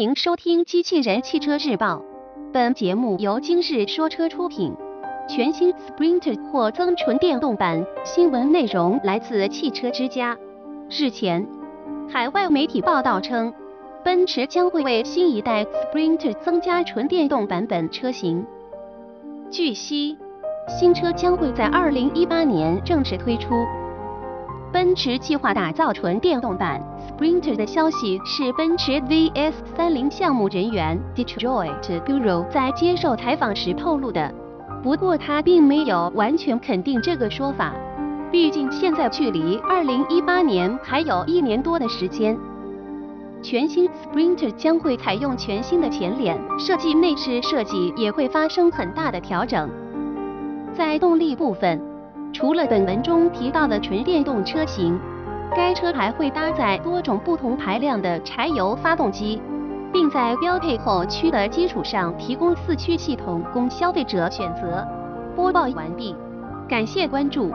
欢迎收听《机器人汽车日报》，本节目由今日说车出品。全新 Sprinter 或增纯电动版，新闻内容来自汽车之家。日前，海外媒体报道称，奔驰将会为新一代 Sprinter 增加纯电动版本车型。据悉，新车将会在2018年正式推出。奔驰计划打造纯电动版 Sprinter 的消息是奔驰 VS30 项目人员 Detroit Bureau 在接受采访时透露的。不过他并没有完全肯定这个说法，毕竟现在距离2018年还有一年多的时间。全新 Sprinter 将会采用全新的前脸设计，内饰设计也会发生很大的调整。在动力部分。除了本文中提到的纯电动车型，该车还会搭载多种不同排量的柴油发动机，并在标配后驱的基础上提供四驱系统供消费者选择。播报完毕，感谢关注。